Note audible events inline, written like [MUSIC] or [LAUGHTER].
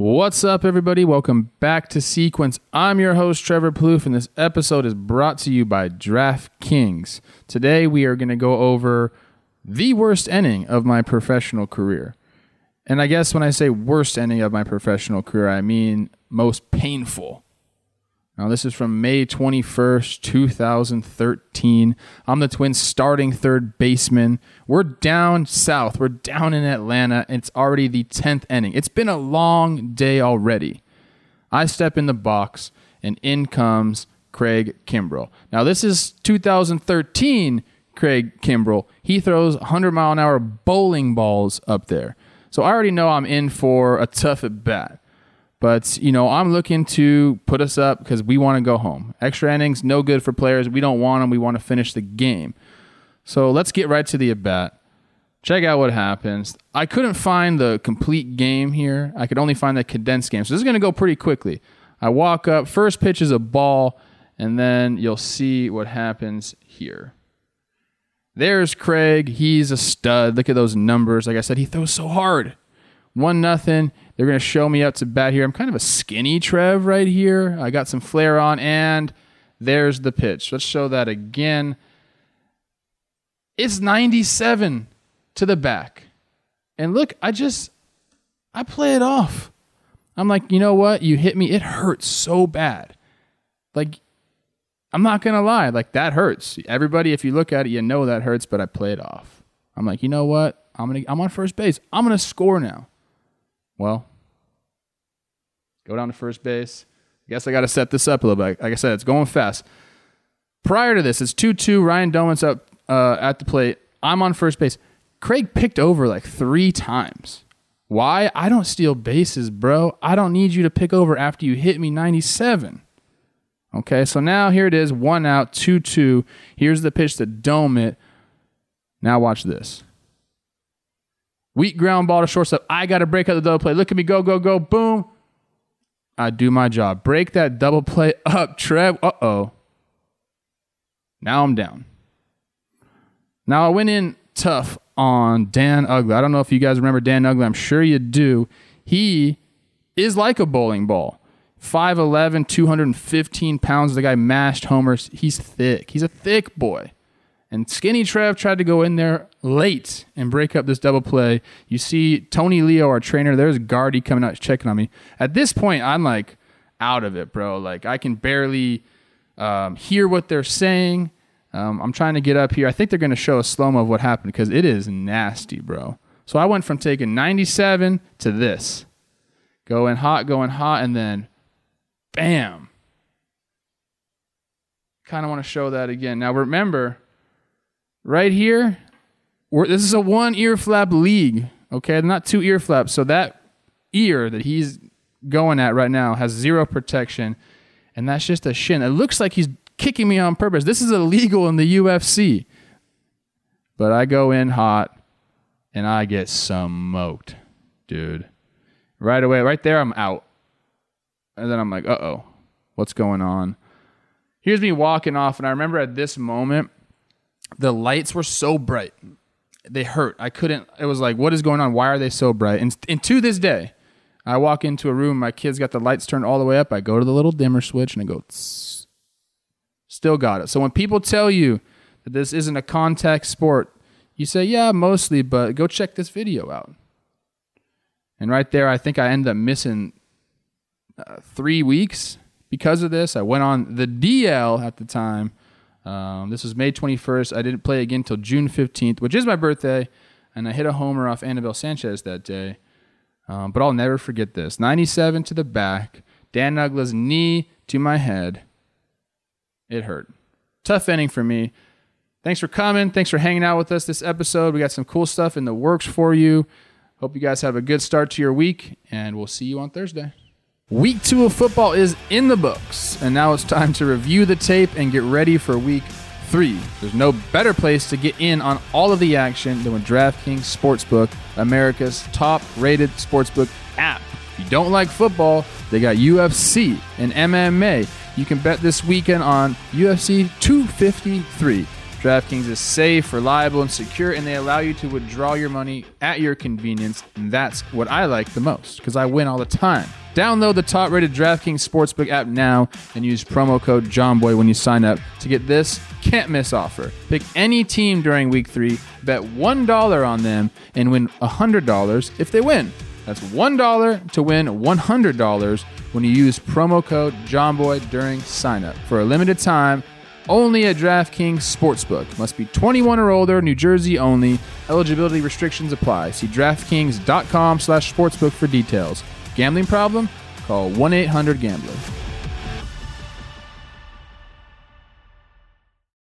What's up, everybody? Welcome back to Sequence. I'm your host, Trevor Plouffe, and this episode is brought to you by DraftKings. Today, we are going to go over the worst inning of my professional career. And I guess when I say worst inning of my professional career, I mean most painful. Now, this is from May 21st, 2013. I'm the Twins starting third baseman. We're down south. We're down in Atlanta. It's already the 10th inning. It's been a long day already. I step in the box, and in comes Craig Kimbrel. Now, this is 2013 Craig Kimbrel. He throws 100 mile an hour bowling balls up there. So I already know I'm in for a tough at bat. But, you know, I'm looking to put us up because we want to go home. Extra innings, no good for players. We don't want them. We want to finish the game. So let's get right to the at bat. Check out what happens. I couldn't find the complete game here. I could only find the condensed game. So this is going to go pretty quickly. I walk up, first pitch is a ball, and then you'll see what happens here. There's Craig. He's a stud. Look at those numbers. Like I said, he throws so hard. One nothing. They're going to show me up to bat here. I'm kind of a skinny Trev right here. I got some flair on, and there's the pitch. Let's show that again. It's 97 to the back. And look, I just, I play it off. I'm like, you know what? You hit me. It hurts so bad. Like, I'm not going to lie. Like, that hurts. Everybody, if you look at it, you know that hurts, but I play it off. I'm like, you know what? I'm to, I'm on first base. I'm to score now. Well, go down to first base. I guess I got to set this up a little bit. Like I said, it's going fast. Prior to this, it's 2 2. Ryan Doumit's up uh, at the plate. I'm on first base. Craig picked over like three times. Why? I don't steal bases, bro. I don't need you to pick over after you hit me 97. Okay, so now here it is, one out, 2 2. Here's the pitch to Doumit. Now watch this. Weak ground ball to shortstop. I got to break out the double play. Look at me go, go, go. Boom. I do my job. Break that double play [LAUGHS] up, Trev. Uh oh. Now I'm down. Now I went in tough on Dan Uggla. I don't know if you guys remember Dan Uggla. I'm sure you do. He is like a bowling ball. 5'11, 215 pounds. The guy mashed homers. He's thick. He's a thick boy. And Skinny Trev tried to go in there late and break up this double play. You see Tony Leo, our trainer, there's Gardy coming out checking on me. At this point, I'm like out of it, bro. Like I can barely um, hear what they're saying. Um, I'm trying to get up here. I think they're going to show a slow mo of what happened because it is nasty, bro. So I went from taking 97 to this. Going hot, going hot, and then bam. Kind of want to show that again. Now remember, right here, this is a one ear flap league. Okay, not two ear flaps. So that ear that he's going at right now has zero protection, and that's just a shin. It looks like he's kicking me on purpose. This is illegal in the UFC. But I go in hot, and I get smoked, dude. Right away, right there, I'm out. And then I'm like, uh oh, what's going on? Here's me walking off, and I remember at this moment, the lights were so bright they hurt. I couldn't it was like what is going on? Why are they so bright? And, and to this day i walk into a room my kids got the lights turned all the way up i go to the little dimmer switch and i go Tss. still got it. So when people tell you that this isn't a contact sport you say yeah mostly but go check this video out. And right there i think i ended up missing uh, three weeks. Because of this i went on the dl at the time um, this was May 21st. I didn't play again until June 15th, which is my birthday, and I hit a homer off Anibal Sanchez that day. Um, but I'll never forget this 97 to the back, Dan Uggla's knee to my head. It hurt. Tough inning for me. Thanks for coming. Thanks for hanging out with us this episode. We got some cool stuff in the works for you. Hope you guys have a good start to your week, and we'll see you on Thursday. Week two of football is in the books, and now it's time to review the tape and get ready for week three. There's no better place to get in on all of the action than with DraftKings Sportsbook, America's top rated sportsbook app. If you don't like football, they got UFC and MMA. You can bet this weekend on UFC 253. DraftKings is safe, reliable, and secure, and they allow you to withdraw your money at your convenience. And that's what I like the most because I win all the time. Download the top rated DraftKings Sportsbook app now and use promo code JOHNBOY when you sign up to get this can't miss offer. Pick any team during week three, bet $1 on them, and win $100 if they win. That's $1 to win $100 when you use promo code JOHNBOY during sign up. For a limited time, only at DraftKings Sportsbook. Must be 21 or older, New Jersey only. Eligibility restrictions apply. See DraftKings.com slash sportsbook for details. Gambling problem? Call 1-800-GAMBLER.